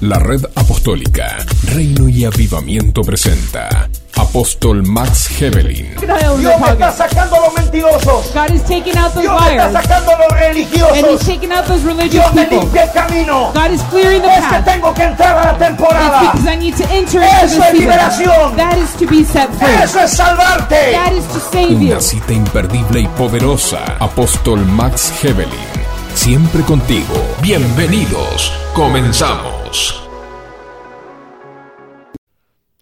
La red apostólica Reino y Avivamiento presenta Apóstol Max Hebelin. Dios me está sacando a los mentirosos. God is taking out those Dios me está liars. sacando a los And He's religiosos. taking out those religious Dios me people. limpia el camino. God is clearing the Es que path. tengo que entrar a la temporada. because I need to enter Eso es the season. liberación. That is to be set free. Eso es salvarte. That is to save you. Una cita imperdible y poderosa. Apóstol Max Hebelin. Siempre contigo. Bienvenidos. Comenzamos.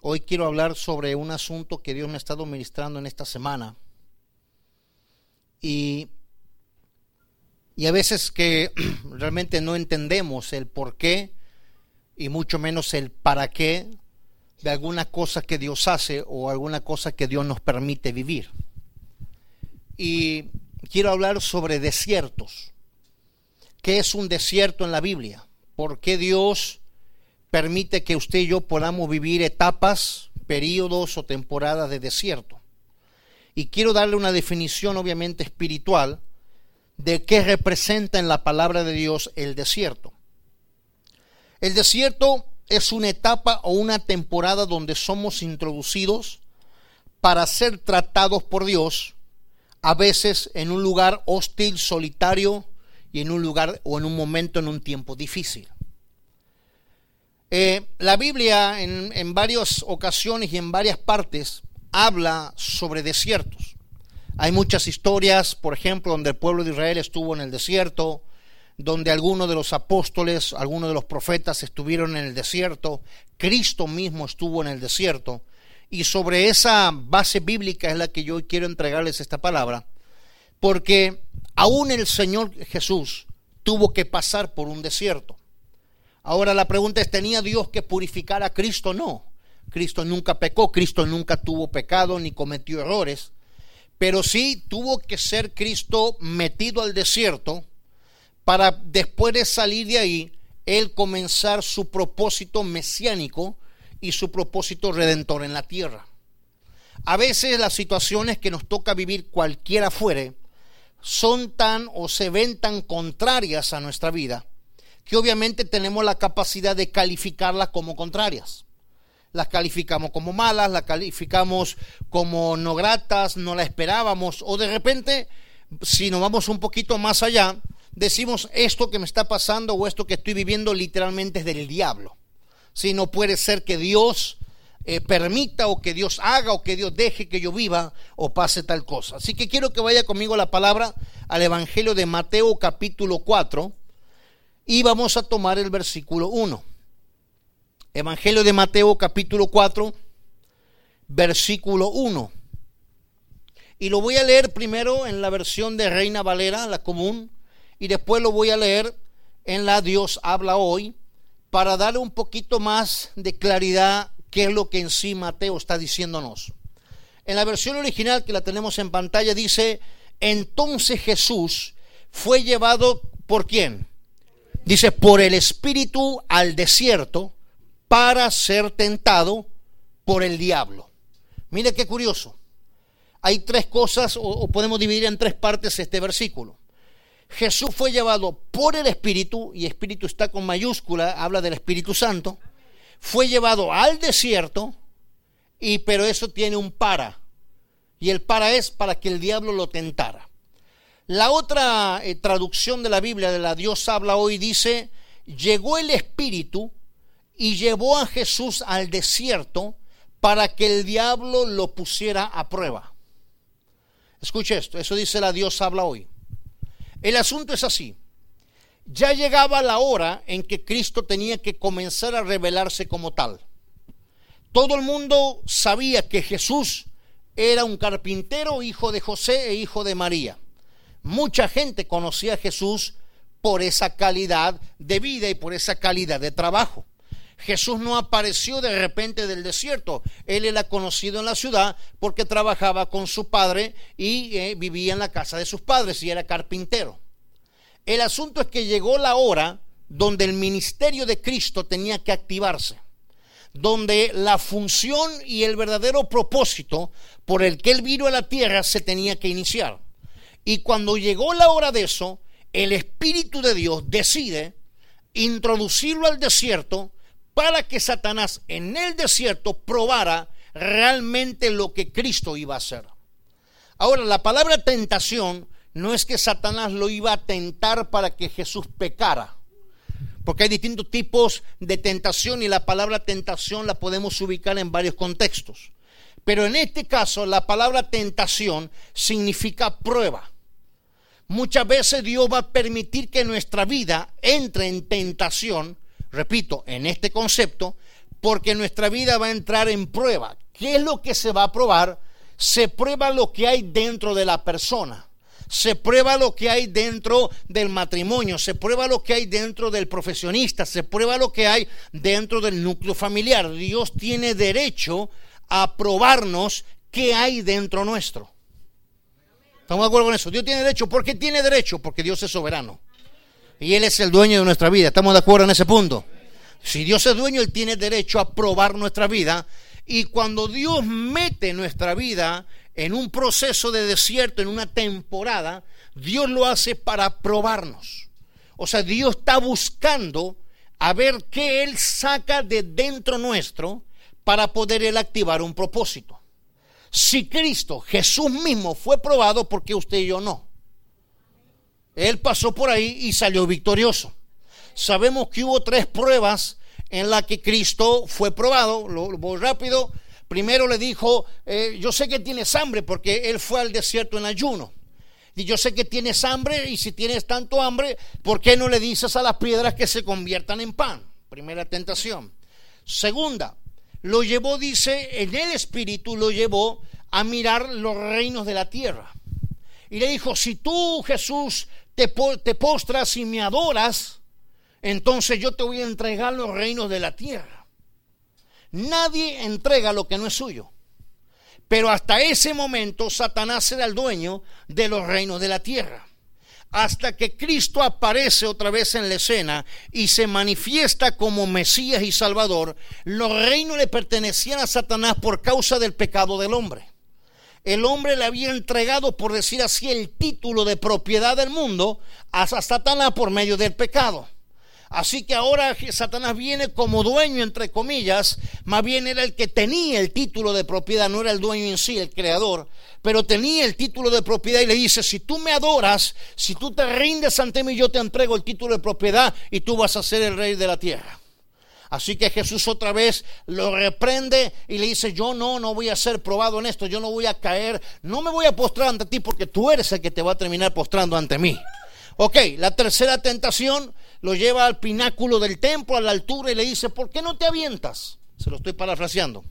Hoy quiero hablar sobre un asunto que Dios me ha estado ministrando en esta semana. Y, y a veces que realmente no entendemos el por qué y mucho menos el para qué de alguna cosa que Dios hace o alguna cosa que Dios nos permite vivir. Y quiero hablar sobre desiertos. ¿Qué es un desierto en la Biblia? ¿Por qué Dios permite que usted y yo podamos vivir etapas, periodos o temporadas de desierto. Y quiero darle una definición obviamente espiritual de qué representa en la palabra de Dios el desierto. El desierto es una etapa o una temporada donde somos introducidos para ser tratados por Dios, a veces en un lugar hostil, solitario y en un lugar o en un momento, en un tiempo difícil. Eh, la Biblia en, en varias ocasiones y en varias partes habla sobre desiertos. Hay muchas historias, por ejemplo, donde el pueblo de Israel estuvo en el desierto, donde algunos de los apóstoles, algunos de los profetas estuvieron en el desierto, Cristo mismo estuvo en el desierto, y sobre esa base bíblica es la que yo quiero entregarles esta palabra, porque aún el Señor Jesús tuvo que pasar por un desierto. Ahora la pregunta es, ¿tenía Dios que purificar a Cristo? No. Cristo nunca pecó, Cristo nunca tuvo pecado ni cometió errores, pero sí tuvo que ser Cristo metido al desierto para después de salir de ahí, Él comenzar su propósito mesiánico y su propósito redentor en la tierra. A veces las situaciones que nos toca vivir cualquiera fuere son tan o se ven tan contrarias a nuestra vida que obviamente tenemos la capacidad de calificarlas como contrarias. Las calificamos como malas, las calificamos como no gratas, no la esperábamos, o de repente, si nos vamos un poquito más allá, decimos esto que me está pasando o esto que estoy viviendo literalmente es del diablo. Si no puede ser que Dios eh, permita o que Dios haga o que Dios deje que yo viva o pase tal cosa. Así que quiero que vaya conmigo la palabra al Evangelio de Mateo capítulo 4 y vamos a tomar el versículo 1. Evangelio de Mateo capítulo 4, versículo 1. Y lo voy a leer primero en la versión de Reina Valera, la común, y después lo voy a leer en la Dios habla hoy, para darle un poquito más de claridad qué es lo que en sí Mateo está diciéndonos. En la versión original que la tenemos en pantalla dice, entonces Jesús fue llevado por quién? Dice, por el Espíritu al desierto para ser tentado por el diablo. Mire qué curioso. Hay tres cosas, o, podemos dividir en tres partes este versículo. Jesús fue llevado por el Espíritu, y Espíritu está con mayúscula, habla del Espíritu Santo, fue llevado al desierto, y pero eso tiene un para, y el para es para que el diablo lo tentara. La otra eh, traducción de la Biblia, de la Dios habla hoy, dice, llegó el Espíritu y llevó a Jesús al desierto para que el diablo lo pusiera a prueba. Escuche esto, eso dice la Dios habla hoy. El asunto es así. Ya llegaba la hora en que Cristo tenía que comenzar a revelarse como tal. Todo el mundo sabía que Jesús era un carpintero, hijo de José e hijo de María. Mucha gente conocía a Jesús por esa calidad de vida y por esa calidad de trabajo. Jesús no apareció de repente del desierto. Él era conocido en la ciudad porque trabajaba con su padre y eh, vivía en la casa de sus padres y era carpintero. El asunto es que llegó la hora donde el ministerio de Cristo tenía que activarse, donde la función y el verdadero propósito por el que él vino a la tierra se tenía que iniciar. Y cuando llegó la hora de eso, el Espíritu de Dios decide introducirlo al desierto para que Satanás en el desierto probara realmente lo que Cristo iba a hacer. Ahora, la palabra tentación no es que Satanás lo iba a tentar para que Jesús pecara, porque hay distintos tipos de tentación y la palabra tentación la podemos ubicar en varios contextos. Pero en este caso, la palabra tentación significa prueba. Muchas veces Dios va a permitir que nuestra vida entre en tentación, repito, en este concepto, porque nuestra vida va a entrar en prueba. ¿Qué es lo que se va a probar? Se prueba lo que hay dentro de la persona. Se prueba lo que hay dentro del matrimonio, se prueba lo que hay dentro del profesionista, se prueba lo que hay dentro del núcleo familiar. Dios tiene derecho a probarnos qué hay dentro nuestro. ¿Estamos de acuerdo con eso? Dios tiene derecho. ¿Por qué tiene derecho? Porque Dios es soberano. Y Él es el dueño de nuestra vida. ¿Estamos de acuerdo en ese punto? Si Dios es dueño, Él tiene derecho a probar nuestra vida. Y cuando Dios mete nuestra vida en un proceso de desierto, en una temporada, Dios lo hace para probarnos. O sea, Dios está buscando a ver qué Él saca de dentro nuestro para poder Él activar un propósito. Si Cristo, Jesús mismo, fue probado, ¿por qué usted y yo no? Él pasó por ahí y salió victorioso. Sabemos que hubo tres pruebas en las que Cristo fue probado. Lo, voy rápido. Primero le dijo, eh, yo sé que tienes hambre porque él fue al desierto en ayuno. Y yo sé que tienes hambre y si tienes tanto hambre, ¿por qué no le dices a las piedras que se conviertan en pan? Primera tentación. Segunda, lo llevó, dice, en el espíritu lo llevó a mirar los reinos de la tierra. Y le dijo, si tú, Jesús, te, te postras y me adoras, entonces yo te voy a entregar los reinos de la tierra. Nadie entrega lo que no es suyo. Pero hasta ese momento Satanás era el dueño de los reinos de la tierra hasta que Cristo aparece otra vez en la escena y se manifiesta como Mesías y Salvador, los reinos le pertenecían a Satanás por causa del pecado del hombre. El hombre le había entregado, por decir así, el título de propiedad del mundo a Satanás por medio del pecado. Así que ahora Satanás viene como dueño, entre comillas, más bien era el que tenía el título de propiedad, no era el dueño en sí, el creador, pero tenía el título de propiedad y le dice, si tú me adoras, si tú te rindes ante mí, yo te entrego el título de propiedad y tú vas a ser el rey de la tierra. Así que Jesús otra vez lo reprende y le dice, yo no, no voy a ser probado en esto, yo no voy a caer, no me voy a postrar ante ti porque tú eres el que te va a terminar postrando ante mí. Ok, la tercera tentación lo lleva al pináculo del templo, a la altura, y le dice, ¿por qué no te avientas? Se lo estoy parafraseando.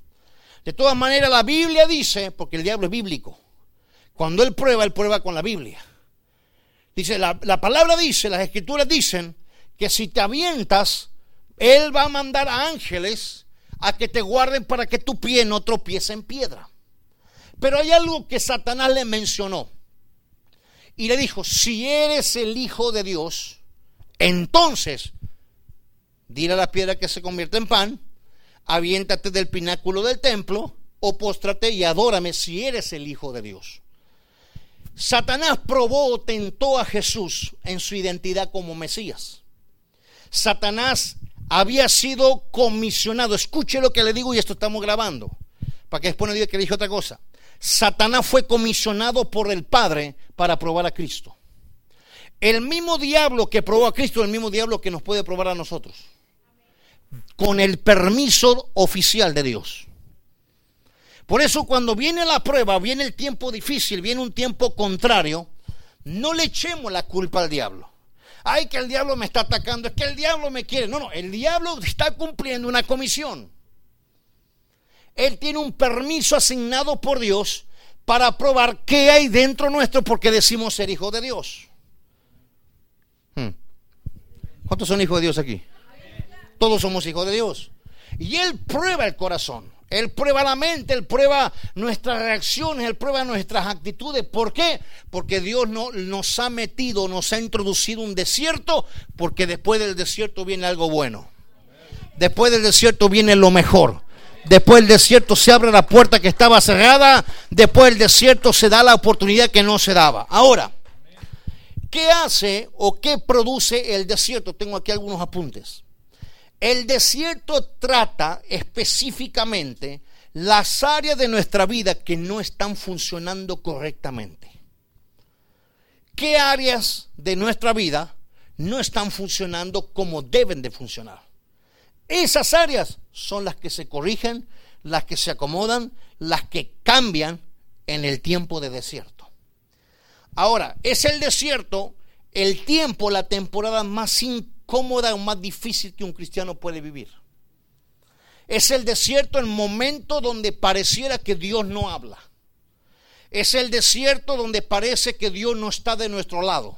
De todas maneras, la Biblia dice, porque el diablo es bíblico, cuando él prueba, él prueba con la Biblia. Dice, la, la palabra dice, las escrituras dicen, que si te avientas, él va a mandar a ángeles a que te guarden para que tu pie no tropiece en piedra. Pero hay algo que Satanás le mencionó y le dijo, si eres el Hijo de Dios, entonces, dile a la piedra que se convierte en pan, aviéntate del pináculo del templo, o póstrate y adórame si eres el Hijo de Dios. Satanás probó o tentó a Jesús en su identidad como Mesías. Satanás había sido comisionado. Escuche lo que le digo y esto estamos grabando. Para que después no diga que dije otra cosa. Satanás fue comisionado por el Padre para probar a Cristo. El mismo diablo que probó a Cristo el mismo diablo que nos puede probar a nosotros. Con el permiso oficial de Dios. Por eso cuando viene la prueba, viene el tiempo difícil, viene un tiempo contrario, no le echemos la culpa al diablo. Ay, que el diablo me está atacando, es que el diablo me quiere. No, no, el diablo está cumpliendo una comisión. Él tiene un permiso asignado por Dios para probar qué hay dentro nuestro porque decimos ser hijo de Dios. ¿Cuántos son hijos de Dios aquí? Todos somos hijos de Dios. Y Él prueba el corazón. Él prueba la mente, Él prueba nuestras reacciones, Él prueba nuestras actitudes. ¿Por qué? Porque Dios no, nos ha metido, nos ha introducido un desierto, porque después del desierto viene algo bueno. Después del desierto viene lo mejor. Después del desierto se abre la puerta que estaba cerrada. Después del desierto se da la oportunidad que no se daba. Ahora, ¿qué hace o qué produce el desierto? Tengo aquí algunos apuntes. El desierto trata específicamente las áreas de nuestra vida que no están funcionando correctamente. ¿Qué áreas de nuestra vida no están funcionando como deben de funcionar? Esas áreas son las que se corrigen, las que se acomodan, las que cambian en el tiempo de desierto. Ahora, es el desierto el tiempo, la temporada más incómoda o más difícil que un cristiano puede vivir. Es el desierto el momento donde pareciera que Dios no habla. Es el desierto donde parece que Dios no está de nuestro lado.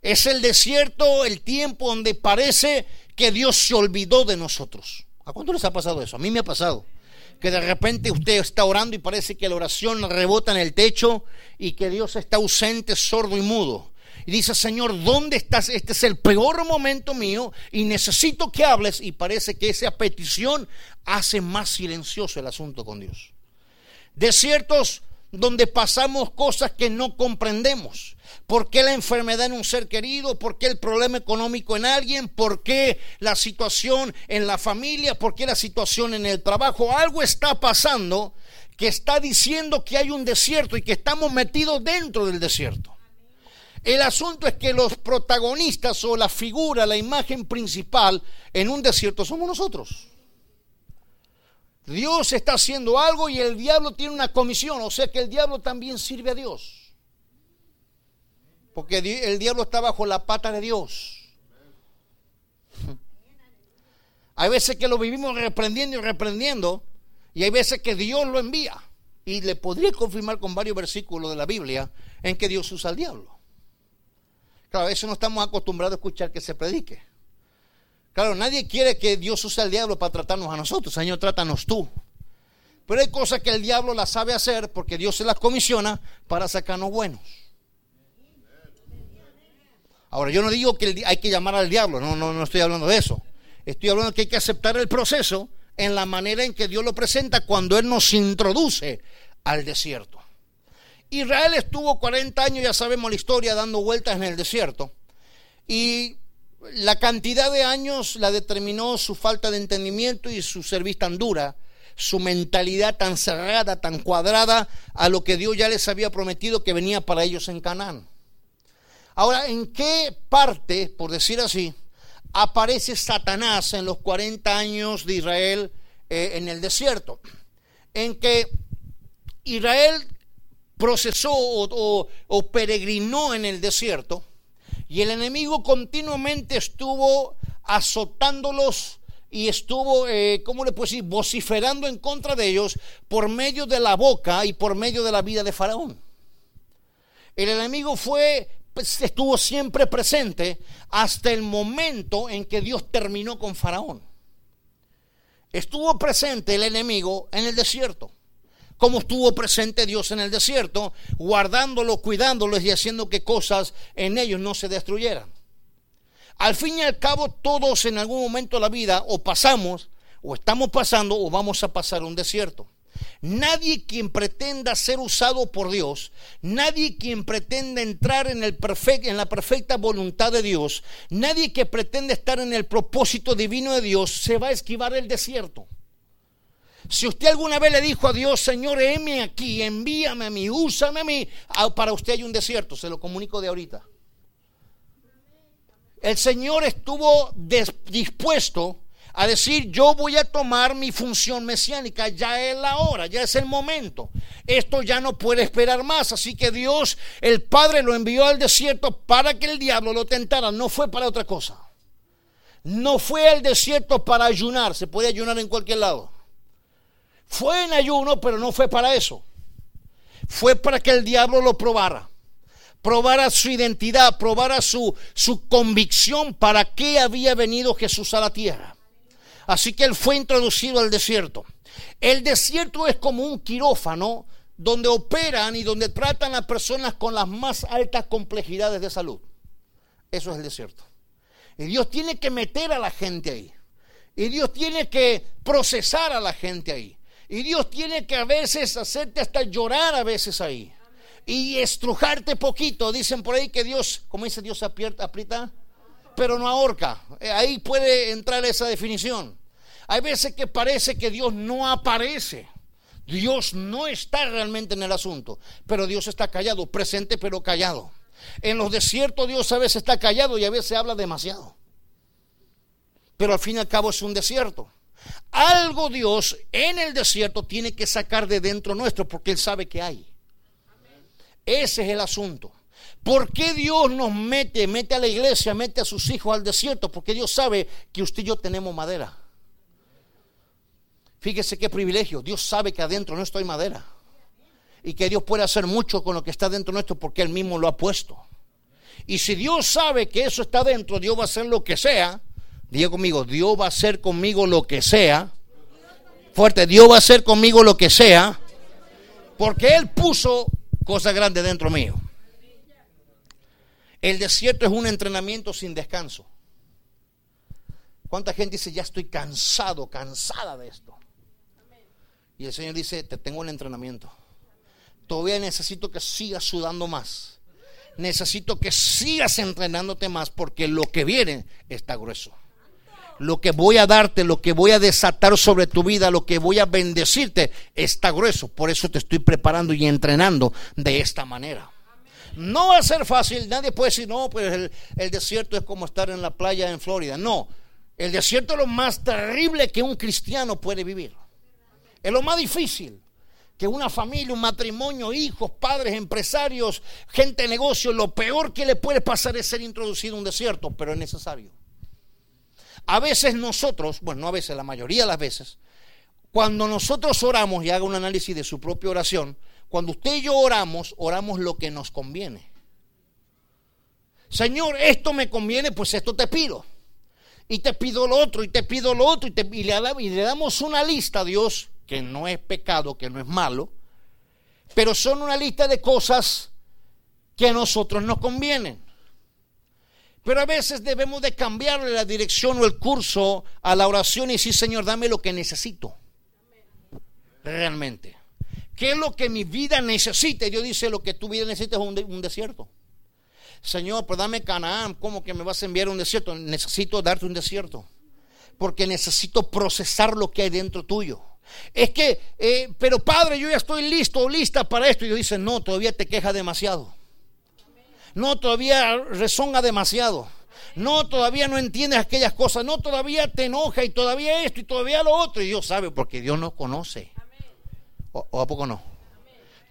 Es el desierto el tiempo donde parece que Dios se olvidó de nosotros. ¿A cuánto les ha pasado eso? A mí me ha pasado. Que de repente usted está orando y parece que la oración rebota en el techo y que Dios está ausente, sordo y mudo. Y dice, Señor, ¿dónde estás? Este es el peor momento mío y necesito que hables. Y parece que esa petición hace más silencioso el asunto con Dios. Desiertos donde pasamos cosas que no comprendemos. ¿Por qué la enfermedad en un ser querido? ¿Por qué el problema económico en alguien? ¿Por qué la situación en la familia? ¿Por qué la situación en el trabajo? Algo está pasando que está diciendo que hay un desierto y que estamos metidos dentro del desierto. El asunto es que los protagonistas o la figura, la imagen principal en un desierto somos nosotros. Dios está haciendo algo y el diablo tiene una comisión, o sea que el diablo también sirve a Dios. Porque el diablo está bajo la pata de Dios. Hay veces que lo vivimos reprendiendo y reprendiendo, y hay veces que Dios lo envía. Y le podría confirmar con varios versículos de la Biblia en que Dios usa al diablo. Claro, eso no estamos acostumbrados a escuchar que se predique. Claro, nadie quiere que Dios use al diablo para tratarnos a nosotros. Señor, trátanos tú. Pero hay cosas que el diablo las sabe hacer porque Dios se las comisiona para sacarnos buenos. Ahora, yo no digo que hay que llamar al diablo, no, no, no estoy hablando de eso. Estoy hablando de que hay que aceptar el proceso en la manera en que Dios lo presenta cuando Él nos introduce al desierto. Israel estuvo 40 años, ya sabemos la historia, dando vueltas en el desierto. Y la cantidad de años la determinó su falta de entendimiento y su servicio tan dura, su mentalidad tan cerrada, tan cuadrada a lo que Dios ya les había prometido que venía para ellos en Canaán. Ahora, ¿en qué parte, por decir así, aparece Satanás en los 40 años de Israel eh, en el desierto? En que Israel procesó o, peregrinó en el desierto y el enemigo continuamente estuvo azotándolos y estuvo, eh, ¿cómo le puedo decir?, vociferando en contra de ellos por medio de la boca y por medio de la vida de Faraón. El enemigo fue estuvo siempre presente hasta el momento en que Dios terminó con Faraón. Estuvo presente el enemigo en el desierto, como estuvo presente Dios en el desierto, guardándolo, cuidándolos y haciendo que cosas en ellos no se destruyeran. Al fin y al cabo, todos en algún momento de la vida o pasamos, o estamos pasando, o vamos a pasar un desierto. Nadie quien pretenda ser usado por Dios, nadie quien pretenda entrar en, el en la perfecta voluntad de Dios, nadie que pretenda estar en el propósito divino de Dios, se va a esquivar el desierto. Si usted alguna vez le dijo a Dios, Señor, heme aquí, envíame a mí, úsame a mí, ah, para usted hay un desierto, se lo comunico de ahorita. El Señor estuvo dispuesto a decir, yo voy a tomar mi función mesiánica, ya es la hora, ya es el momento. Esto ya no puede esperar más, así que Dios, el Padre, lo envió al desierto para que el diablo lo tentara, no fue para otra cosa. No fue al desierto para ayunar, se puede ayunar en cualquier lado. Fue en ayuno, pero no fue para eso. Fue para que el diablo lo probara probara su identidad, probara su, su convicción para qué había venido Jesús a la tierra. Así que él fue introducido al desierto. El desierto es como un quirófano donde operan y donde tratan a personas con las más altas complejidades de salud. Eso es el desierto. Y Dios tiene que meter a la gente ahí. Y Dios tiene que procesar a la gente ahí. Y Dios tiene que a veces hacerte hasta llorar a veces ahí. Y estrujarte poquito. Dicen por ahí que Dios, como dice Dios, aprieta, pero no ahorca. Eh, Ahí puede entrar esa definición. Hay veces que parece que Dios no aparece. Dios no está realmente en el asunto, pero Dios está callado, presente pero callado. En los desiertos Dios a veces está callado y a veces habla demasiado. Pero al fin y al cabo es un desierto. Algo Dios en el desierto tiene que sacar de dentro nuestro porque Él sabe que hay. Ese es el asunto. ¿Por qué Dios nos mete, mete a la iglesia, mete a sus hijos al desierto? Porque Dios sabe que usted y yo tenemos madera. Fíjese qué privilegio. Dios sabe que adentro no estoy madera. Y que Dios puede hacer mucho con lo que está dentro nuestro porque Él mismo lo ha puesto. Y si Dios sabe que eso está dentro, Dios va a hacer lo que sea. Diga conmigo, Dios va a hacer conmigo lo que sea. Fuerte, Dios va a hacer conmigo lo que sea. Porque Él puso cosas grandes dentro mío. El desierto es un entrenamiento sin descanso. ¿Cuánta gente dice, ya estoy cansado, cansada de esto? Y el Señor dice, te tengo el entrenamiento. Todavía necesito que sigas sudando más. Necesito que sigas entrenándote más porque lo que viene está grueso. Lo que voy a darte, lo que voy a desatar sobre tu vida, lo que voy a bendecirte está grueso. Por eso te estoy preparando y entrenando de esta manera. No va a ser fácil. Nadie puede decir, no, pues el, desierto es como estar en la playa en Florida. No, el desierto es lo más terrible que un cristiano puede vivir. Es lo más difícil que una familia, un matrimonio, hijos, padres, empresarios, gente de negocio, lo peor que le puede pasar es ser introducido a un desierto, pero es necesario. A veces nosotros, bueno, no a veces, la mayoría de las veces, cuando nosotros oramos y haga un análisis de su propia oración, cuando usted y yo oramos, oramos lo que nos conviene. Señor, esto me conviene, pues esto te pido. Y te pido lo otro, y te pido lo otro, y, te, y, le, y le damos una lista a Dios que no es pecado, que no es malo, pero son una lista de cosas que a nosotros nos convienen. Pero a veces debemos de cambiarle la dirección o el curso a la oración y decir, Señor, dame lo que necesito. Realmente. ¿Qué es lo que mi vida necesita? Dios dice, lo que tu vida necesita es un desierto. Señor, pues dame Canaán, ¿cómo que me vas a enviar un desierto? Necesito darte un desierto. Porque necesito procesar lo que hay dentro tuyo. Es que, eh, pero padre, yo ya estoy listo o lista para esto. Y Dios dice, no, todavía te queja demasiado. No, todavía rezonga demasiado. No, todavía no entiendes aquellas cosas. No, todavía te enoja y todavía esto y todavía lo otro. Y Dios sabe porque Dios nos conoce. ¿O, a poco no?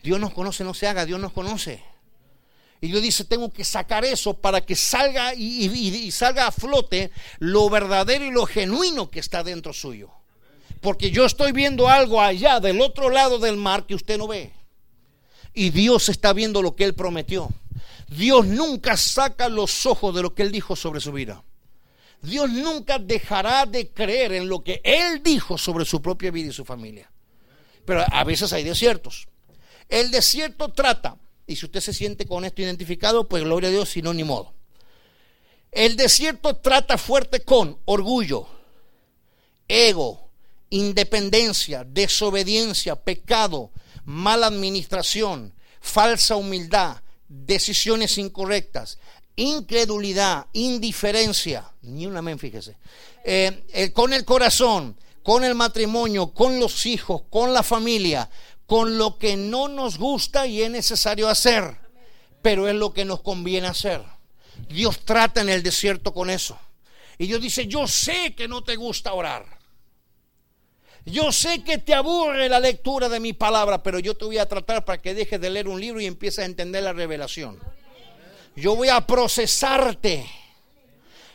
Dios nos conoce, no se haga, Dios nos conoce. Y Dios dice, tengo que sacar eso para que salga y, y, salga a flote lo verdadero y lo genuino que está dentro suyo. Porque yo estoy viendo algo allá del otro lado del mar que usted no ve. Y Dios está viendo lo que Él prometió. Dios nunca saca los ojos de lo que Él dijo sobre su vida. Dios nunca dejará de creer en lo que Él dijo sobre su propia vida y su familia. Pero a veces hay desiertos. El desierto trata, y si usted se siente con esto identificado, pues gloria a Dios, si no, ni modo. El desierto trata fuerte con orgullo, ego, independencia, desobediencia, pecado, mala administración, falsa humildad, decisiones incorrectas, incredulidad, indiferencia, ni una amén, fíjese, eh, eh, con el corazón, con el matrimonio, con los hijos, con la familia, con lo que no nos gusta y es necesario hacer, pero es lo que nos conviene hacer. Dios trata en el desierto con eso. Y Dios dice, yo sé que no te gusta orar. Yo sé que te aburre la lectura de mi palabra, pero yo te voy a tratar para que dejes de leer un libro y empieces a entender la revelación. Yo voy a procesarte.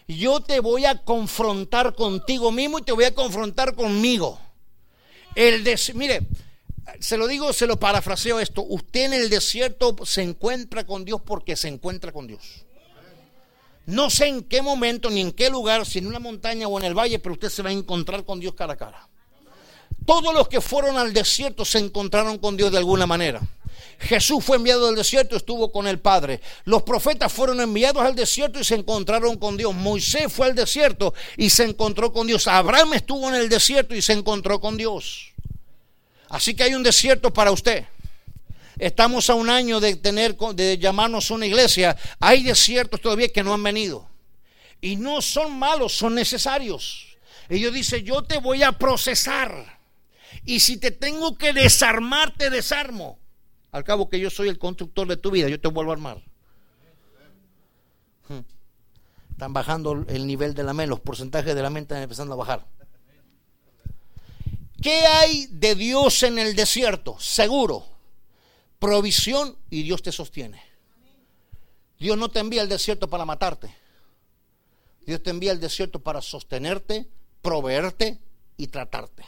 Yo te voy a confrontar contigo mismo y te voy a confrontar conmigo. El des mire, se lo digo, se lo parafraseo esto. Usted en el desierto se encuentra con Dios porque se encuentra con Dios. No sé en qué momento ni en qué lugar, si en una montaña o en el valle, pero usted se va a encontrar con Dios cara a cara. Todos los que fueron al desierto se encontraron con Dios de alguna manera. Jesús fue enviado al desierto, estuvo con el Padre. Los profetas fueron enviados al desierto y se encontraron con Dios. Moisés fue al desierto y se encontró con Dios. Abraham estuvo en el desierto y se encontró con Dios. Así que hay un desierto para usted. Estamos a un año de tener de llamarnos una iglesia. Hay desiertos todavía que no han venido. Y no son malos, son necesarios. Ellos dicen, yo te voy a procesar. Y si te tengo que desarmar, te desarmo. Al cabo que yo soy el constructor de tu vida, yo te vuelvo a armar. Hmm. Están bajando el nivel de la mente, los porcentajes de la mente están empezando a bajar. ¿Qué hay de Dios en el desierto? Seguro, provisión y Dios te sostiene. Dios no te envía al desierto para matarte. Dios te envía al desierto para sostenerte, proveerte y tratarte.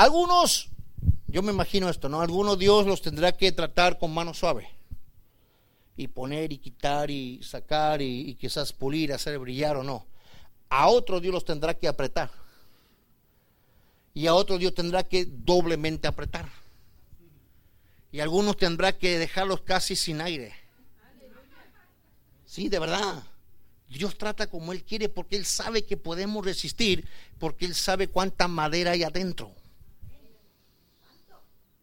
Algunos, yo me imagino esto, ¿no? Algunos Dios los tendrá que tratar con mano suave. Y poner y quitar y sacar y, quizás pulir, hacer brillar o no. A otros Dios los tendrá que apretar. Y a otros Dios tendrá que doblemente apretar. Y algunos tendrá que dejarlos casi sin aire. Sí, de verdad. Dios trata como Él quiere porque Él sabe que podemos resistir, porque Él sabe cuánta madera hay adentro.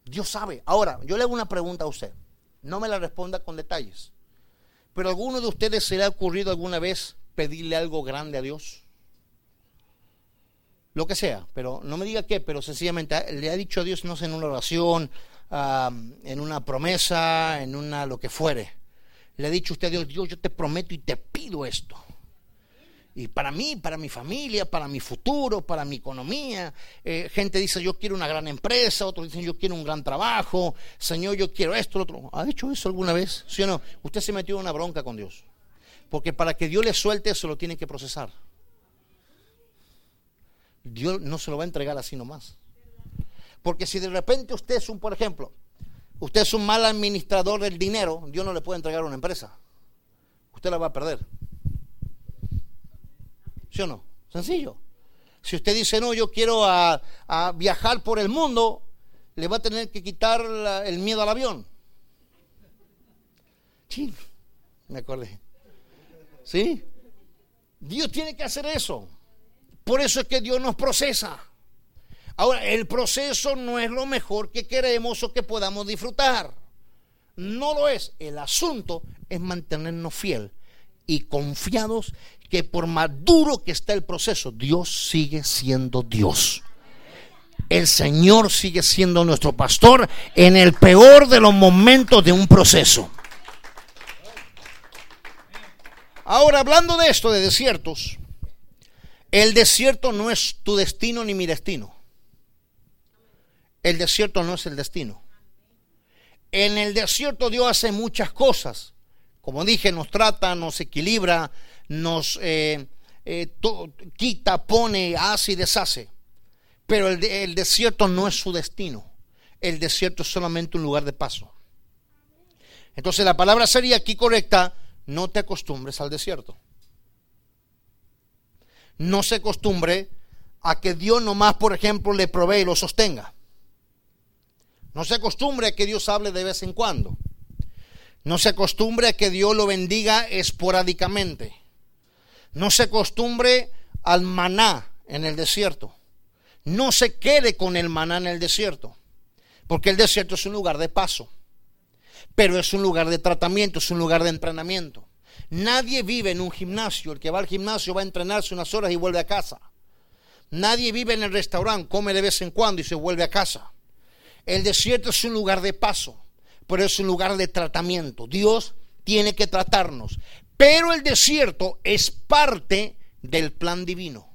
Dios sabe. Ahora, yo le hago una pregunta a usted. No me la responda con detalles. Pero alguno de ustedes se le ha ocurrido alguna vez pedirle algo grande a Dios? Lo que sea, pero no me diga qué, pero sencillamente le ha dicho a Dios, no sé, en una oración, en una promesa, en una lo que fuere. Le ha dicho usted a Dios, Dios, yo te prometo y te pido esto. Y para mí, para mi familia, para mi futuro, para mi economía. Eh, gente dice, yo quiero una gran empresa, otros dicen, yo quiero un gran trabajo. Señor, yo quiero esto, lo otro. ¿Ha hecho eso alguna vez? ¿Sí o no? Usted se metió en una bronca con Dios. Porque para que Dios le suelte, eso lo tiene que procesar. Dios no se lo va a entregar así nomás. Porque si de repente usted es un, por ejemplo, usted es un mal administrador del dinero, Dios no le puede entregar una empresa. Usted la va a perder. ¿Sí o no? Sencillo. Si usted dice, no, yo quiero a, viajar por el mundo, le va a tener que quitar el miedo al avión. Sí, me acordé. ¿Sí? Dios tiene que hacer eso. Por eso es que Dios nos procesa. Ahora, el proceso no es lo mejor que queremos o que podamos disfrutar. No lo es. El asunto es mantenernos fiel y confiados que por más duro que está el proceso, Dios sigue siendo Dios. El Señor sigue siendo nuestro pastor en el peor de los momentos de un proceso. Ahora, hablando de esto, de desiertos, el desierto no es tu destino ni mi destino. El desierto no es el destino. En el desierto Dios hace muchas cosas. Como dije, nos trata, nos equilibra, nos eh, eh, quita, pone, hace y deshace. Pero el, el desierto no es su destino. El desierto es solamente un lugar de paso. Entonces la palabra sería aquí correcta, no te acostumbres al desierto. No se acostumbre a que Dios nomás, por ejemplo, le provee y lo sostenga. No se acostumbre a que Dios hable de vez en cuando. No se acostumbre a que Dios lo bendiga esporádicamente. No se acostumbre al maná en el desierto. No se quede con el maná en el desierto. Porque el desierto es un lugar de paso. Pero es un lugar de tratamiento, es un lugar de entrenamiento. Nadie vive en un gimnasio. El que va al gimnasio va a entrenarse unas horas y vuelve a casa. Nadie vive en el restaurante, come de vez en cuando y se vuelve a casa. El desierto es un lugar de paso, pero es un lugar de tratamiento. Dios tiene que tratarnos. Pero el desierto es parte del plan divino.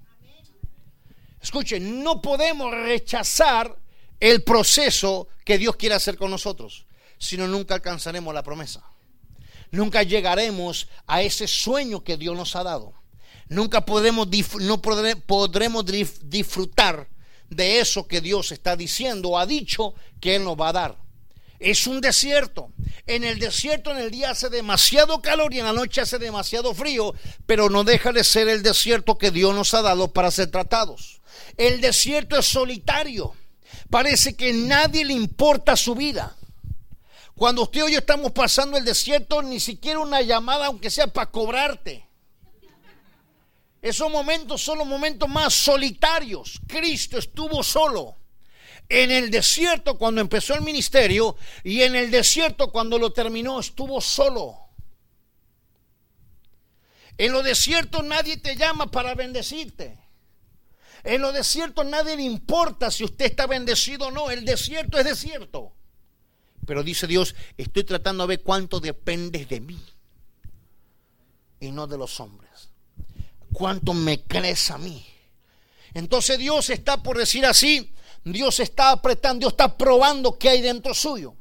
Escuchen, no podemos rechazar el proceso que Dios quiere hacer con nosotros, sino nunca alcanzaremos la promesa. Nunca llegaremos a ese sueño que Dios nos ha dado. Nunca podemos, no podremos disfrutar de eso que Dios está diciendo o ha dicho que Él nos va a dar. Es un desierto. En el desierto en el día hace demasiado calor y en la noche hace demasiado frío, pero no deja de ser el desierto que Dios nos ha dado para ser tratados. El desierto es solitario. Parece que nadie le importa su vida. Cuando usted y yo estamos pasando el desierto, ni siquiera una llamada, aunque sea para cobrarte. Esos momentos son los momentos más solitarios. Cristo estuvo solo en el desierto cuando empezó el ministerio y en el desierto cuando lo terminó estuvo solo. En los desiertos nadie te llama para bendecirte. En los desiertos nadie le importa si usted está bendecido o no. El desierto es desierto. Pero dice Dios, estoy tratando de ver cuánto dependes de mí y no de los hombres. Cuánto me crees a mí. Entonces Dios está por decir así, Dios está apretando, Dios está probando qué hay dentro suyo.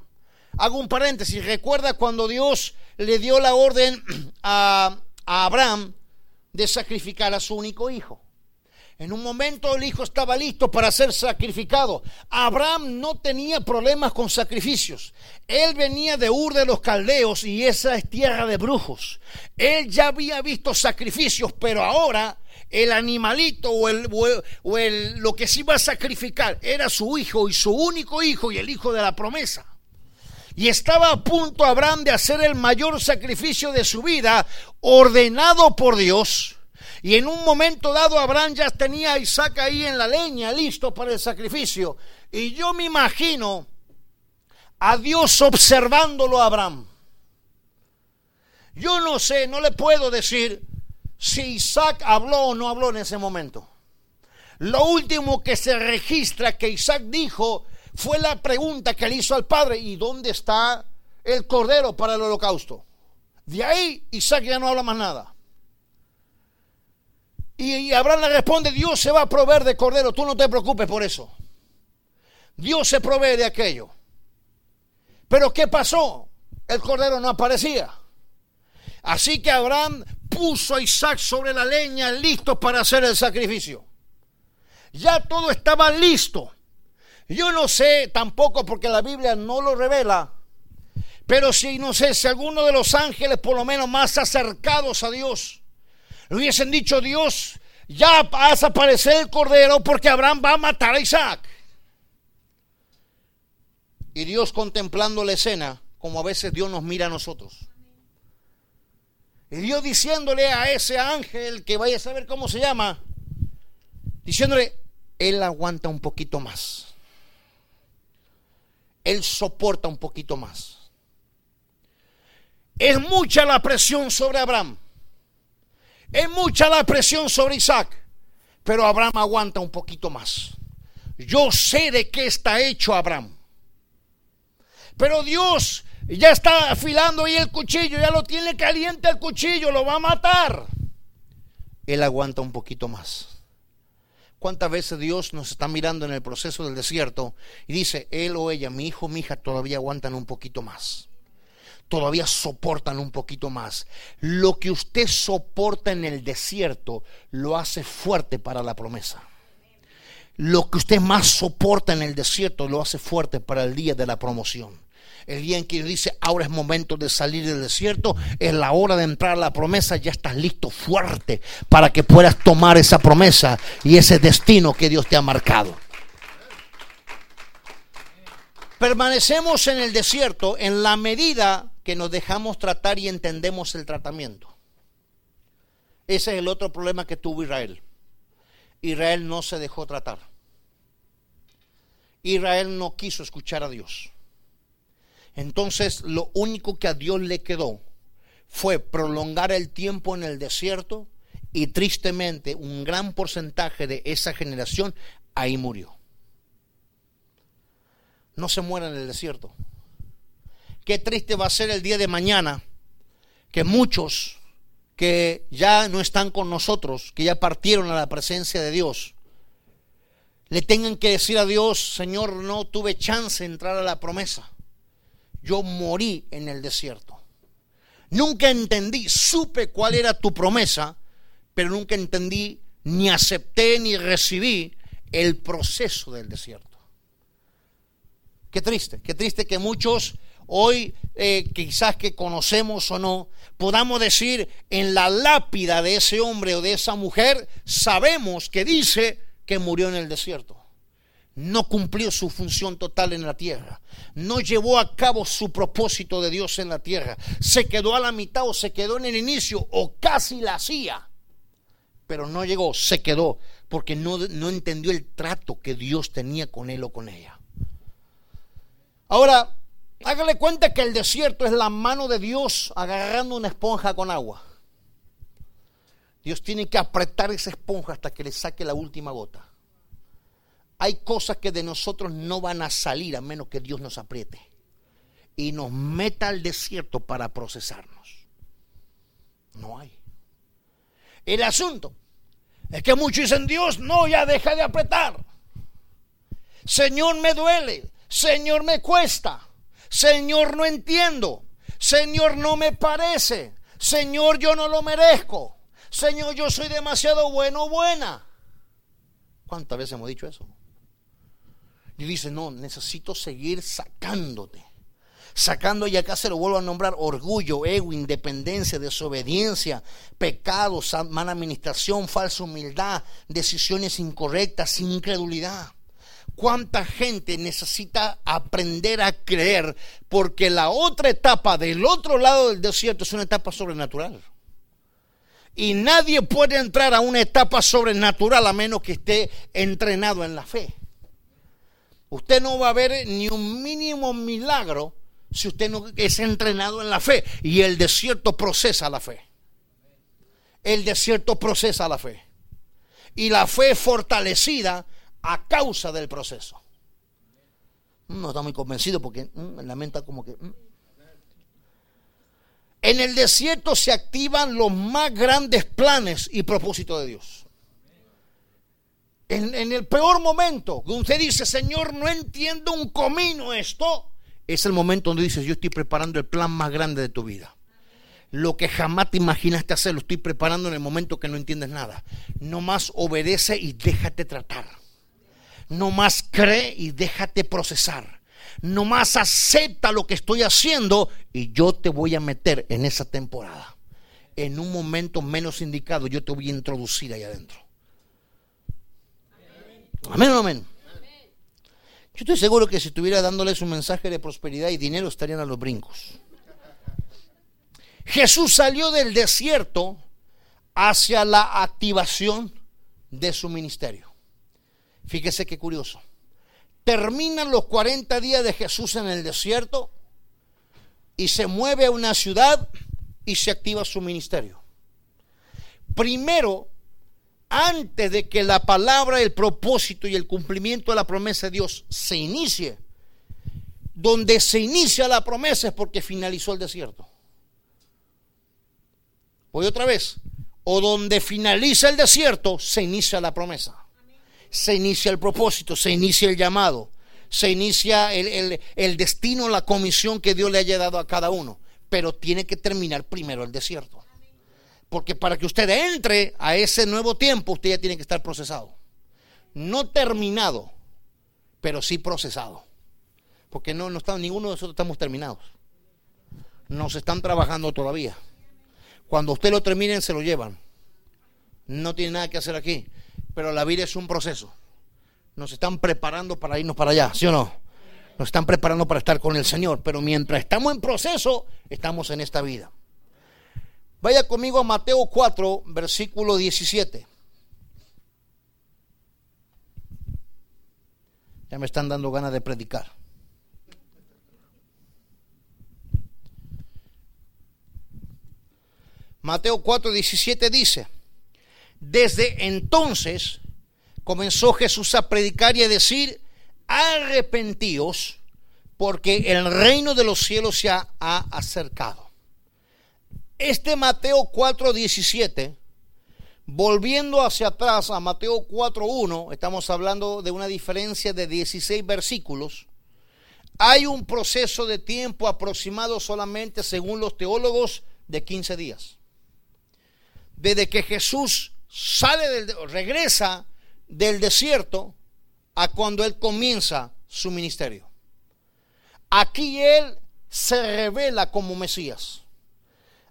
Hago un paréntesis, recuerda cuando Dios le dio la orden a, a Abraham de sacrificar a su único hijo. En un momento el hijo estaba listo para ser sacrificado. Abraham no tenía problemas con sacrificios. Él venía de Ur de los Caldeos y esa es tierra de brujos. Él ya había visto sacrificios, pero ahora el animalito o, el, o el, lo que se iba a sacrificar era su hijo y su único hijo y el hijo de la promesa. Y estaba a punto Abraham de hacer el mayor sacrificio de su vida, ordenado por Dios y en un momento dado Abraham ya tenía a Isaac ahí en la leña, listo para el sacrificio. Y yo me imagino a Dios observándolo a Abraham. Yo no sé, no le puedo decir si Isaac habló o no habló en ese momento. Lo último que se registra que Isaac dijo fue la pregunta que le hizo al padre, ¿y dónde está el cordero para el holocausto? De ahí Isaac ya no habla más nada. Y, Abraham le responde, Dios se va a proveer de cordero, tú no te preocupes por eso. Dios se provee de aquello. Pero ¿qué pasó? El cordero no aparecía. Así que Abraham puso a Isaac sobre la leña, listo para hacer el sacrificio. Ya todo estaba listo. Yo no sé tampoco porque la Biblia no lo revela. Pero si no sé si alguno de los ángeles, por lo menos más acercados a Dios, le hubiesen dicho, Dios, ya vas a aparecer el cordero porque Abraham va a matar a Isaac. Y Dios contemplando la escena, como a veces Dios nos mira a nosotros. Y Dios diciéndole a ese ángel, que vaya a saber cómo se llama, diciéndole, él aguanta un poquito más. Él soporta un poquito más. Es mucha la presión sobre Abraham. Es mucha la presión sobre Isaac, pero Abraham aguanta un poquito más. Yo sé de qué está hecho Abraham. Pero Dios ya está afilando ahí el cuchillo, ya lo tiene caliente el cuchillo, lo va a matar. Él aguanta un poquito más. ¿Cuántas veces Dios nos está mirando en el proceso del desierto y dice, él o ella, mi hijo, mi hija, todavía aguantan un poquito más? Todavía soportan un poquito más. Lo que usted soporta en el desierto lo hace fuerte para la promesa. Lo que usted más soporta en el desierto lo hace fuerte para el día de la promoción. El día en que dice, ahora es momento de salir del desierto, es la hora de entrar a la promesa, ya estás listo fuerte para que puedas tomar esa promesa y ese destino que Dios te ha marcado. Permanecemos en el desierto en la medida que nos dejamos tratar y entendemos el tratamiento. Ese es el otro problema que tuvo Israel. Israel no se dejó tratar. Israel no quiso escuchar a Dios. Entonces lo único que a Dios le quedó fue prolongar el tiempo en el desierto y tristemente un gran porcentaje de esa generación ahí murió. No se muera en el desierto. Qué triste va a ser el día de mañana que muchos que ya no están con nosotros, que ya partieron a la presencia de Dios, le tengan que decir a Dios, Señor, no tuve chance de entrar a la promesa. Yo morí en el desierto. Nunca entendí, supe cuál era tu promesa, pero nunca entendí, ni acepté, ni recibí el proceso del desierto. Qué triste, qué triste que muchos hoy eh, quizás que conocemos o no, podamos decir en la lápida de ese hombre o de esa mujer, sabemos que dice que murió en el desierto. No cumplió su función total en la tierra. No llevó a cabo su propósito de Dios en la tierra. Se quedó a la mitad o se quedó en el inicio o casi la hacía. Pero no llegó, se quedó porque no, no entendió el trato que Dios tenía con él o con ella. Ahora, Hágale cuenta que el desierto es la mano de Dios agarrando una esponja con agua. Dios tiene que apretar esa esponja hasta que le saque la última gota. Hay cosas que de nosotros no van a salir a menos que Dios nos apriete y nos meta al desierto para procesarnos. No hay. El asunto es que muchos dicen, Dios, no, ya deja de apretar. Señor, me duele. Señor, me cuesta. Señor, no entiendo. Señor, no me parece. Señor, yo no lo merezco. Señor, yo soy demasiado bueno o buena. ¿Cuántas veces hemos dicho eso? Y dice, no, necesito seguir sacándote. Sacando, y acá se lo vuelvo a nombrar, orgullo, ego, independencia, desobediencia, pecados, mala administración, falsa humildad, decisiones incorrectas, incredulidad. ¿Cuánta gente necesita aprender a creer? Porque la otra etapa del otro lado del desierto es una etapa sobrenatural. Y nadie puede entrar a una etapa sobrenatural a menos que esté entrenado en la fe. Usted no va a ver ni un mínimo milagro si usted no es entrenado en la fe. Y el desierto procesa la fe. El desierto procesa la fe. Y la fe fortalecida a causa del proceso. No está muy convencido porque mm, la mente como que... mm. En el desierto se activan los más grandes planes y propósitos de Dios. En, en el peor momento, que usted dice, Señor, no entiendo un comino esto, es el momento donde dices, yo estoy preparando el plan más grande de tu vida. Lo que jamás te imaginaste hacer, lo estoy preparando en el momento que no entiendes nada. No más obedece y déjate tratar. No más cree y déjate procesar. No más acepta lo que estoy haciendo y yo te voy a meter en esa temporada. En un momento menos indicado, yo te voy a introducir ahí adentro. Amén, amén. Yo estoy seguro que si estuviera dándoles un mensaje de prosperidad y dinero estarían a los brincos. Jesús salió del desierto hacia la activación de su ministerio. Fíjese qué curioso. Terminan los 40 días de Jesús en el desierto y se mueve a una ciudad y se activa su ministerio. Primero, antes de que la palabra, el propósito y el cumplimiento de la promesa de Dios se inicie, donde se inicia la promesa es porque finalizó el desierto. Voy otra vez. O donde finaliza el desierto, se inicia la promesa. Se inicia el propósito, se inicia el llamado, se inicia el, el, el destino, la comisión que Dios le haya dado a cada uno. Pero tiene que terminar primero el desierto. Porque para que usted entre a ese nuevo tiempo, usted ya tiene que estar procesado. No terminado, pero sí procesado. Porque no, no está, ninguno de nosotros estamos terminados. Nos están trabajando todavía. Cuando usted lo terminen, se lo llevan. No tiene nada que hacer aquí. Pero la vida es un proceso. Nos están preparando para irnos para allá, ¿sí o no? Nos están preparando para estar con el Señor. Pero mientras estamos en proceso, estamos en esta vida. Vaya conmigo a Mateo 4, versículo 17. Ya me están dando ganas de predicar. Mateo 4, 17 dice, desde entonces comenzó Jesús a predicar y a decir, arrepentíos porque el reino de los cielos se ha, acercado. Este Mateo 4, 17, volviendo hacia atrás a Mateo 4, 1, estamos hablando de una diferencia de 16 versículos, hay un proceso de tiempo aproximado solamente, según los teólogos, de 15 días desde que Jesús sale del, regresa del desierto a cuando él comienza su ministerio. Aquí él se revela como Mesías.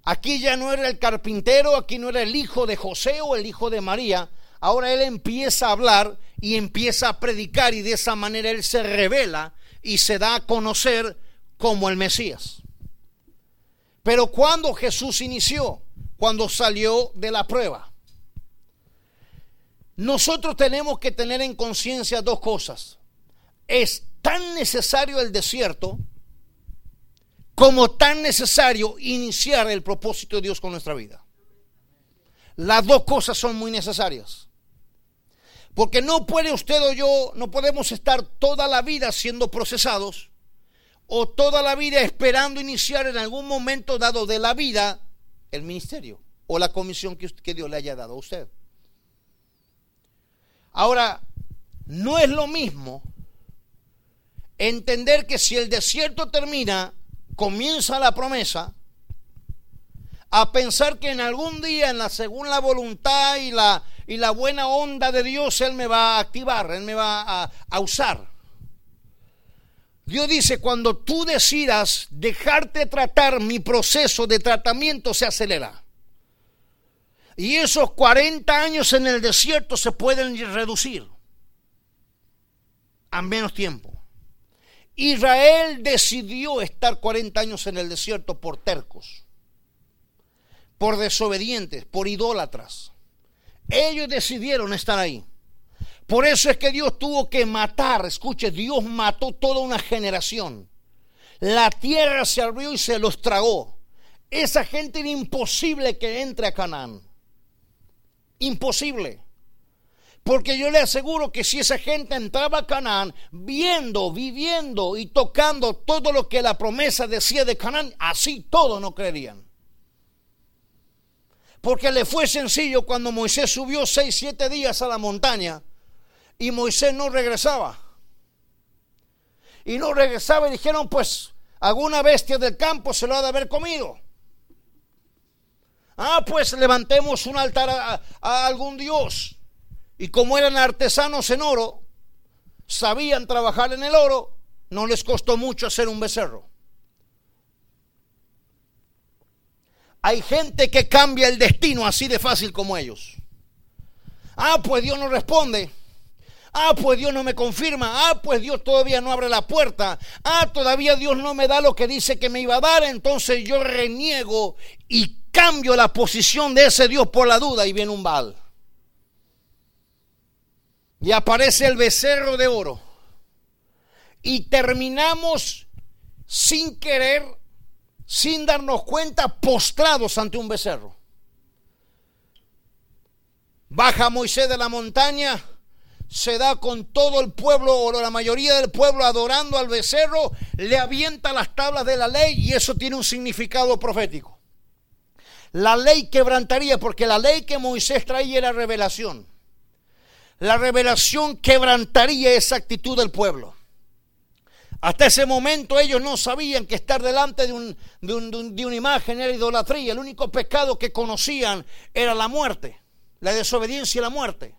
Aquí ya no era el carpintero, aquí no era el hijo de José o el hijo de María. Ahora él empieza a hablar y empieza a predicar y de esa manera él se revela y se da a conocer como el Mesías. Pero cuando Jesús inició, cuando salió de la prueba. Nosotros tenemos que tener en conciencia dos cosas. Es tan necesario el desierto como tan necesario iniciar el propósito de Dios con nuestra vida. Las dos cosas son muy necesarias. Porque no puede usted o yo, no podemos estar toda la vida siendo procesados o toda la vida esperando iniciar en algún momento dado de la vida el ministerio o la comisión que, que Dios le haya dado a usted. Ahora, no es lo mismo entender que si el desierto termina, comienza la promesa, a pensar que en algún día, en la según la voluntad y la, buena onda de Dios, Él me va a activar, Él me va a, a usar. Dios dice, cuando tú decidas dejarte tratar, mi proceso de tratamiento se acelera. Y esos 40 años en el desierto se pueden reducir a menos tiempo. Israel decidió estar 40 años en el desierto por tercos, por desobedientes, por idólatras. Ellos decidieron estar ahí. Por eso es que Dios tuvo que matar, escuche, Dios mató toda una generación. La tierra se abrió y se los tragó. Esa gente era imposible que entre a Canaán. Imposible. Porque yo le aseguro que si esa gente entraba a Canaán, viendo, viviendo y tocando todo lo que la promesa decía de Canaán, así todo no creerían. Porque le fue sencillo cuando Moisés subió seis, siete días a la montaña y Moisés no regresaba. Y no regresaba y dijeron, pues, alguna bestia del campo se lo ha de haber comido. Ah, pues levantemos un altar a, a algún dios. Y como eran artesanos en oro, sabían trabajar en el oro, no les costó mucho hacer un becerro. Hay gente que cambia el destino así de fácil como ellos. Ah, pues Dios no responde. Ah, pues Dios no me confirma. Ah, pues Dios todavía no abre la puerta. Ah, todavía Dios no me da lo que dice que me iba a dar. Entonces yo reniego y cambio la posición de ese Dios por la duda y viene un Baal. Y aparece el becerro de oro. Y terminamos sin querer, sin darnos cuenta, postrados ante un becerro. Baja Moisés de la montaña, se da con todo el pueblo o la mayoría del pueblo adorando al becerro, le avienta las tablas de la ley y eso tiene un significado profético. La ley quebrantaría porque la ley que Moisés traía era revelación. La revelación quebrantaría esa actitud del pueblo. Hasta ese momento ellos no sabían que estar delante de, un, de, un, de, una imagen era idolatría. El único pecado que conocían era la muerte, la desobediencia y la muerte.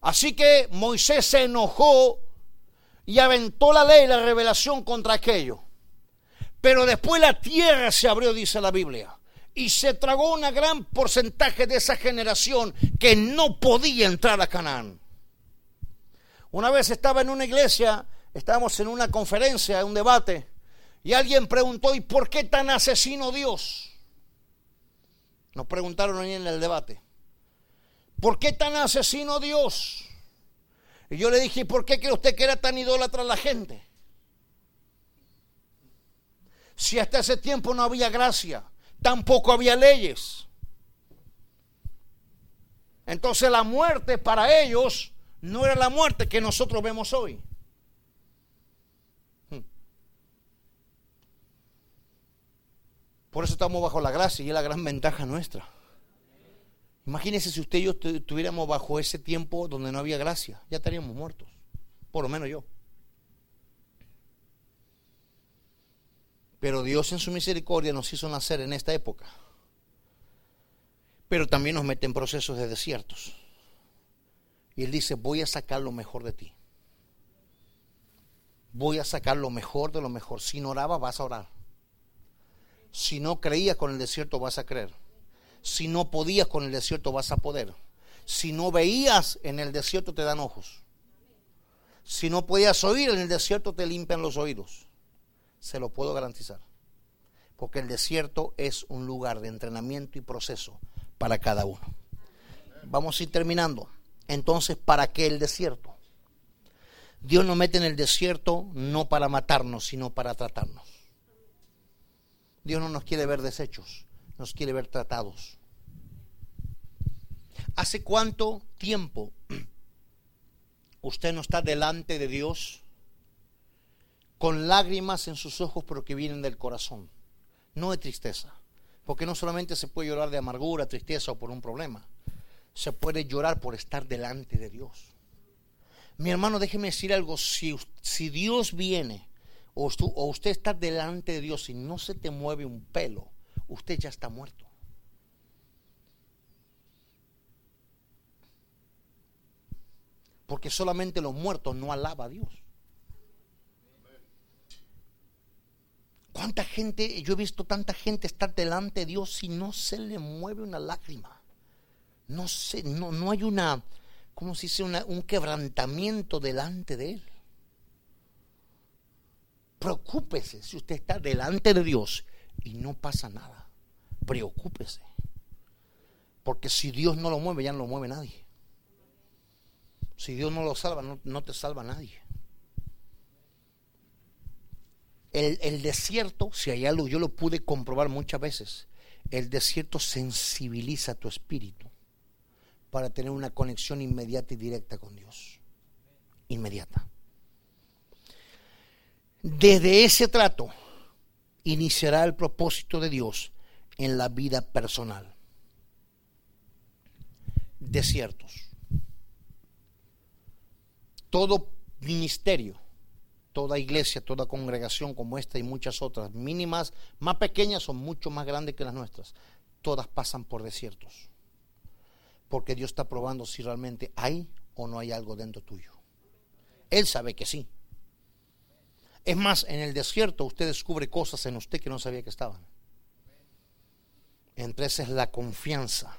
Así que Moisés se enojó y aventó la ley, la revelación contra aquello. Pero después la tierra se abrió, dice la Biblia y se tragó una gran porcentaje de esa generación que no podía entrar a Canaán. Una vez estaba en una iglesia, estábamos en una conferencia, un debate, y alguien preguntó, ¿y por qué tan asesino Dios? Nos preguntaron ahí en el debate. ¿Por qué tan asesino Dios? Y yo le dije, ¿por qué cree usted que era tan idólatra la gente? Si hasta ese tiempo no había gracia, tampoco había leyes. Entonces la muerte para ellos no era la muerte que nosotros vemos hoy. Por eso estamos bajo la gracia y es la gran ventaja nuestra. Imagínense si usted y yo estuviéramos bajo ese tiempo donde no había gracia, ya estaríamos muertos, por lo menos yo. Pero Dios en su misericordia nos hizo nacer en esta época. Pero también nos mete en procesos de desiertos. Y Él dice, voy a sacar lo mejor de ti. Voy a sacar lo mejor de lo mejor. Si no oraba, vas a orar. Si no creías con el desierto, vas a creer. Si no podías con el desierto, vas a poder. Si no veías en el desierto, te dan ojos. Si no podías oír en el desierto, te limpian los oídos se lo puedo garantizar. Porque el desierto es un lugar de entrenamiento y proceso para cada uno. Vamos a ir terminando. Entonces, ¿para qué el desierto? Dios nos mete en el desierto no para matarnos, sino para tratarnos. Dios no nos quiere ver deshechos, nos quiere ver tratados. ¿Hace cuánto tiempo usted no está delante de Dios con lágrimas en sus ojos pero que vienen del corazón? No de tristeza, porque no solamente se puede llorar de amargura, tristeza o por un problema, se puede llorar por estar delante de Dios. Mi hermano, déjeme decir algo, si, Dios viene o, o usted está delante de Dios y no se te mueve un pelo, usted ya está muerto. Porque solamente los muertos no alaba a Dios. ¿Cuánta gente, yo he visto tanta gente estar delante de Dios y no se le mueve una lágrima? No sé, no, no hay una, ¿cómo se dice? Una- un quebrantamiento delante de Él. Preocúpese si usted está delante de Dios y no pasa nada. Preocúpese. Porque si Dios no lo mueve, ya no lo mueve nadie. Si Dios no lo salva, no te salva nadie. El, el desierto, si hay algo, yo lo pude comprobar muchas veces, el desierto sensibiliza tu espíritu para tener una conexión inmediata y directa con Dios. Inmediata. Desde ese trato iniciará el propósito de Dios en la vida personal. Desiertos. Todo ministerio, toda iglesia, toda congregación como esta y muchas otras, mínimas, más pequeñas o mucho más grandes que las nuestras, todas pasan por desiertos. Porque Dios está probando si realmente hay o no hay algo dentro tuyo. Él sabe que sí. Es más, en el desierto usted descubre cosas en usted que no sabía que estaban. Entre esas es la confianza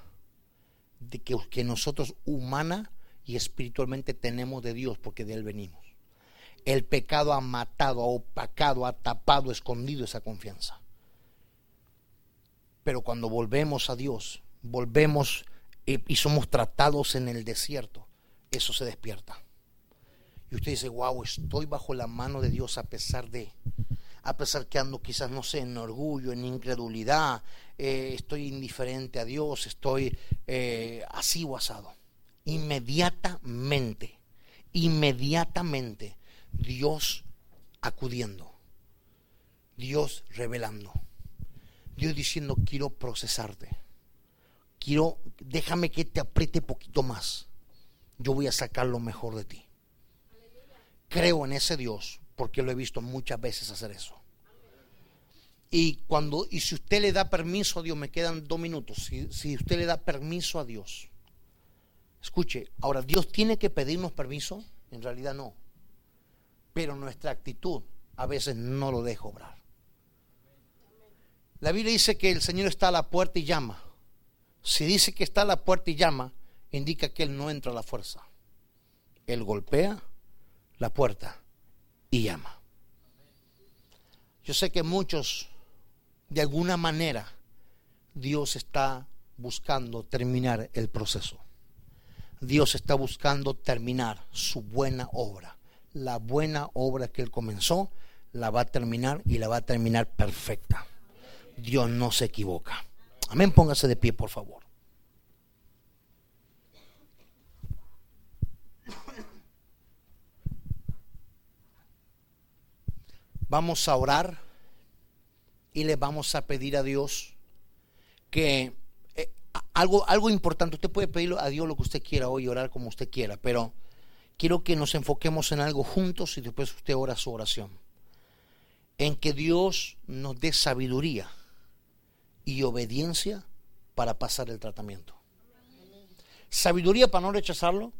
de que nosotros humana y espiritualmente tenemos de Dios porque de Él venimos. El pecado ha matado, ha opacado, ha tapado, escondido esa confianza. Pero cuando volvemos a Dios, volvemos y somos tratados en el desierto, eso se despierta. Y usted dice, wow, estoy bajo la mano de Dios a pesar de, a pesar que ando quizás, no sé, en orgullo, en incredulidad, eh, estoy indiferente a Dios, estoy eh, así o asado. Inmediatamente, inmediatamente, Dios acudiendo, Dios revelando, Dios diciendo, quiero procesarte, quiero, déjame que te apriete poquito más, yo voy a sacar lo mejor de ti creo en ese Dios porque lo he visto muchas veces hacer eso. Y cuando y si usted le da permiso a Dios, me quedan dos minutos. Si, si usted le da permiso a Dios, escuche, ahora Dios tiene que pedirnos permiso, en realidad no. Pero nuestra actitud a veces no lo deja obrar. La Biblia dice que el Señor está a la puerta y llama. Si dice que está a la puerta y llama, indica que Él no entra a la fuerza. Él golpea la puerta y llama. Yo sé que muchos, de alguna manera, Dios está buscando terminar el proceso. Dios está buscando terminar su buena obra. La buena obra que Él comenzó, la va a terminar y la va a terminar perfecta. Dios no se equivoca. Amén, póngase de pie, por favor. Vamos a orar y le vamos a pedir a Dios que eh, algo, algo importante, usted puede pedirle a Dios lo que usted quiera hoy, orar como usted quiera, pero quiero que nos enfoquemos en algo juntos y después usted ora su oración. En que Dios nos dé sabiduría y obediencia para pasar el tratamiento. Sabiduría para no rechazarlo,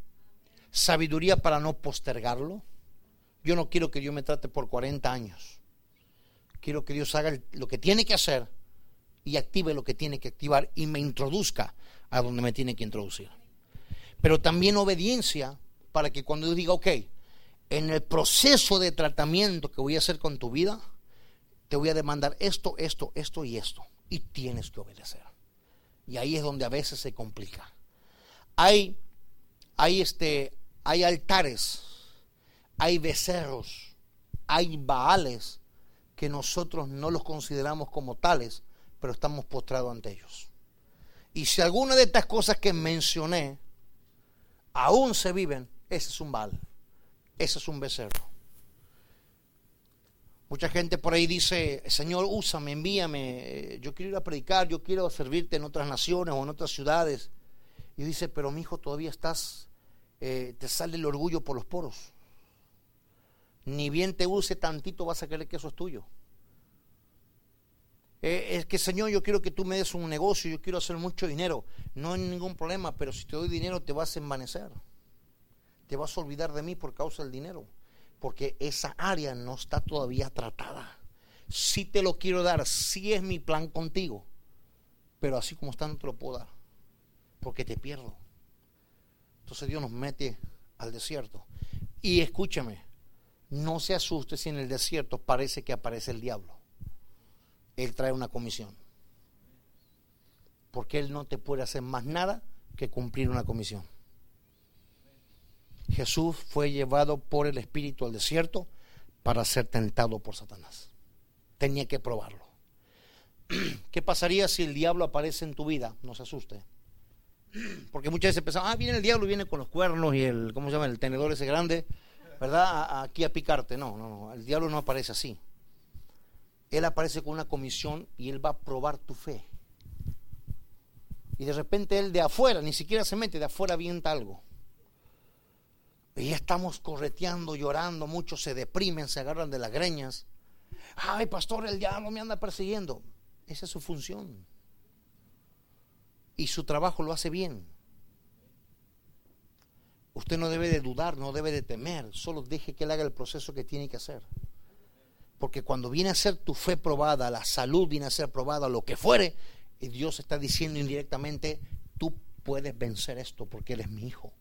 sabiduría para no postergarlo. Yo no quiero que Dios me trate por 40 años. Quiero que Dios haga lo que tiene que hacer y active lo que tiene que activar y me introduzca a donde me tiene que introducir. Pero también obediencia para que cuando yo diga, ok, en el proceso de tratamiento que voy a hacer con tu vida, te voy a demandar esto, esto, esto y esto. Y tienes que obedecer. Y ahí es donde a veces se complica. Hay, hay, este, hay altares, hay becerros, hay baales que nosotros no los consideramos como tales, pero estamos postrados ante ellos. Y si alguna de estas cosas que mencioné aún se viven, ese es un Baal, ese es un becerro. Mucha gente por ahí dice, Señor, úsame, envíame, yo quiero ir a predicar, yo quiero servirte en otras naciones o en otras ciudades. Y dice, pero mi hijo todavía estás, eh, te sale el orgullo por los poros. Ni bien te use tantito vas a creer que eso es tuyo. Eh, es que Señor, yo quiero que tú me des un negocio, yo quiero hacer mucho dinero. No hay ningún problema, pero si te doy dinero te vas a envanecer. Te vas a olvidar de mí por causa del dinero porque esa área no está todavía tratada. Si te lo quiero dar, si es mi plan contigo, pero así como está no te lo puedo dar, porque te pierdo. Entonces Dios nos mete al desierto. Y escúchame, no se asuste si en el desierto parece que aparece el diablo. Él trae una comisión. Porque Él no te puede hacer más nada que cumplir una comisión. Jesús fue llevado por el Espíritu al desierto para ser tentado por Satanás. Tenía que probarlo. ¿Qué pasaría si el diablo aparece en tu vida? No se asuste. Porque muchas veces pensamos, ah, viene el diablo y viene con los cuernos y el, ¿cómo se llama? El tenedor ese grande, ¿verdad? aquí a picarte. No, no, no. El diablo no aparece así. Él aparece con una comisión y él va a probar tu fe. Y de repente él de afuera, ni siquiera se mete, de afuera avienta algo. Y estamos correteando, llorando, muchos se deprimen, se agarran de las greñas. Ay, pastor, el diablo me anda persiguiendo. Esa es su función. Y su trabajo lo hace bien. Usted no debe de dudar, no debe de temer, solo deje que él haga el proceso que tiene que hacer. Porque cuando viene a ser tu fe probada, la salud viene a ser probada, lo que fuere, y Dios está diciendo indirectamente, tú puedes vencer esto porque eres mi hijo,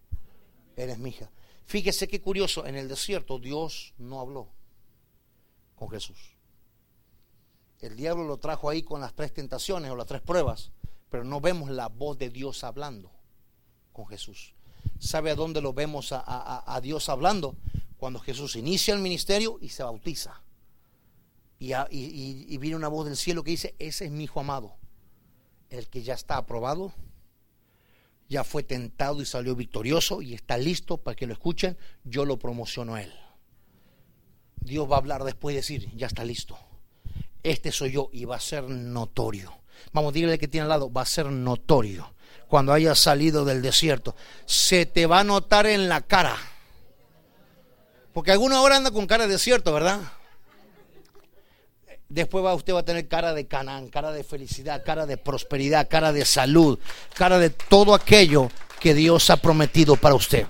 eres mi hija. Fíjese qué curioso, en el desierto Dios no habló con Jesús. El diablo lo trajo ahí con las tres tentaciones o las tres pruebas, pero no vemos la voz de Dios hablando con Jesús. ¿Sabe a dónde lo vemos a, Dios hablando? Cuando Jesús inicia el ministerio y se bautiza. Y, viene una voz del cielo que dice, ese es mi hijo amado, el que ya está aprobado ya fue tentado y salió victorioso y está listo para que lo escuchen, yo lo promociono a él. Dios va a hablar después y decir, ya está listo. Este soy yo y va a ser notorio. Vamos, dígale que tiene al lado, va a ser notorio. Cuando haya salido del desierto, se te va a notar en la cara. Porque alguna hora anda con cara de desierto, ¿verdad? Después va, usted va a tener cara de Canaán, cara de felicidad, cara de prosperidad, cara de salud, cara de todo aquello que Dios ha prometido para usted.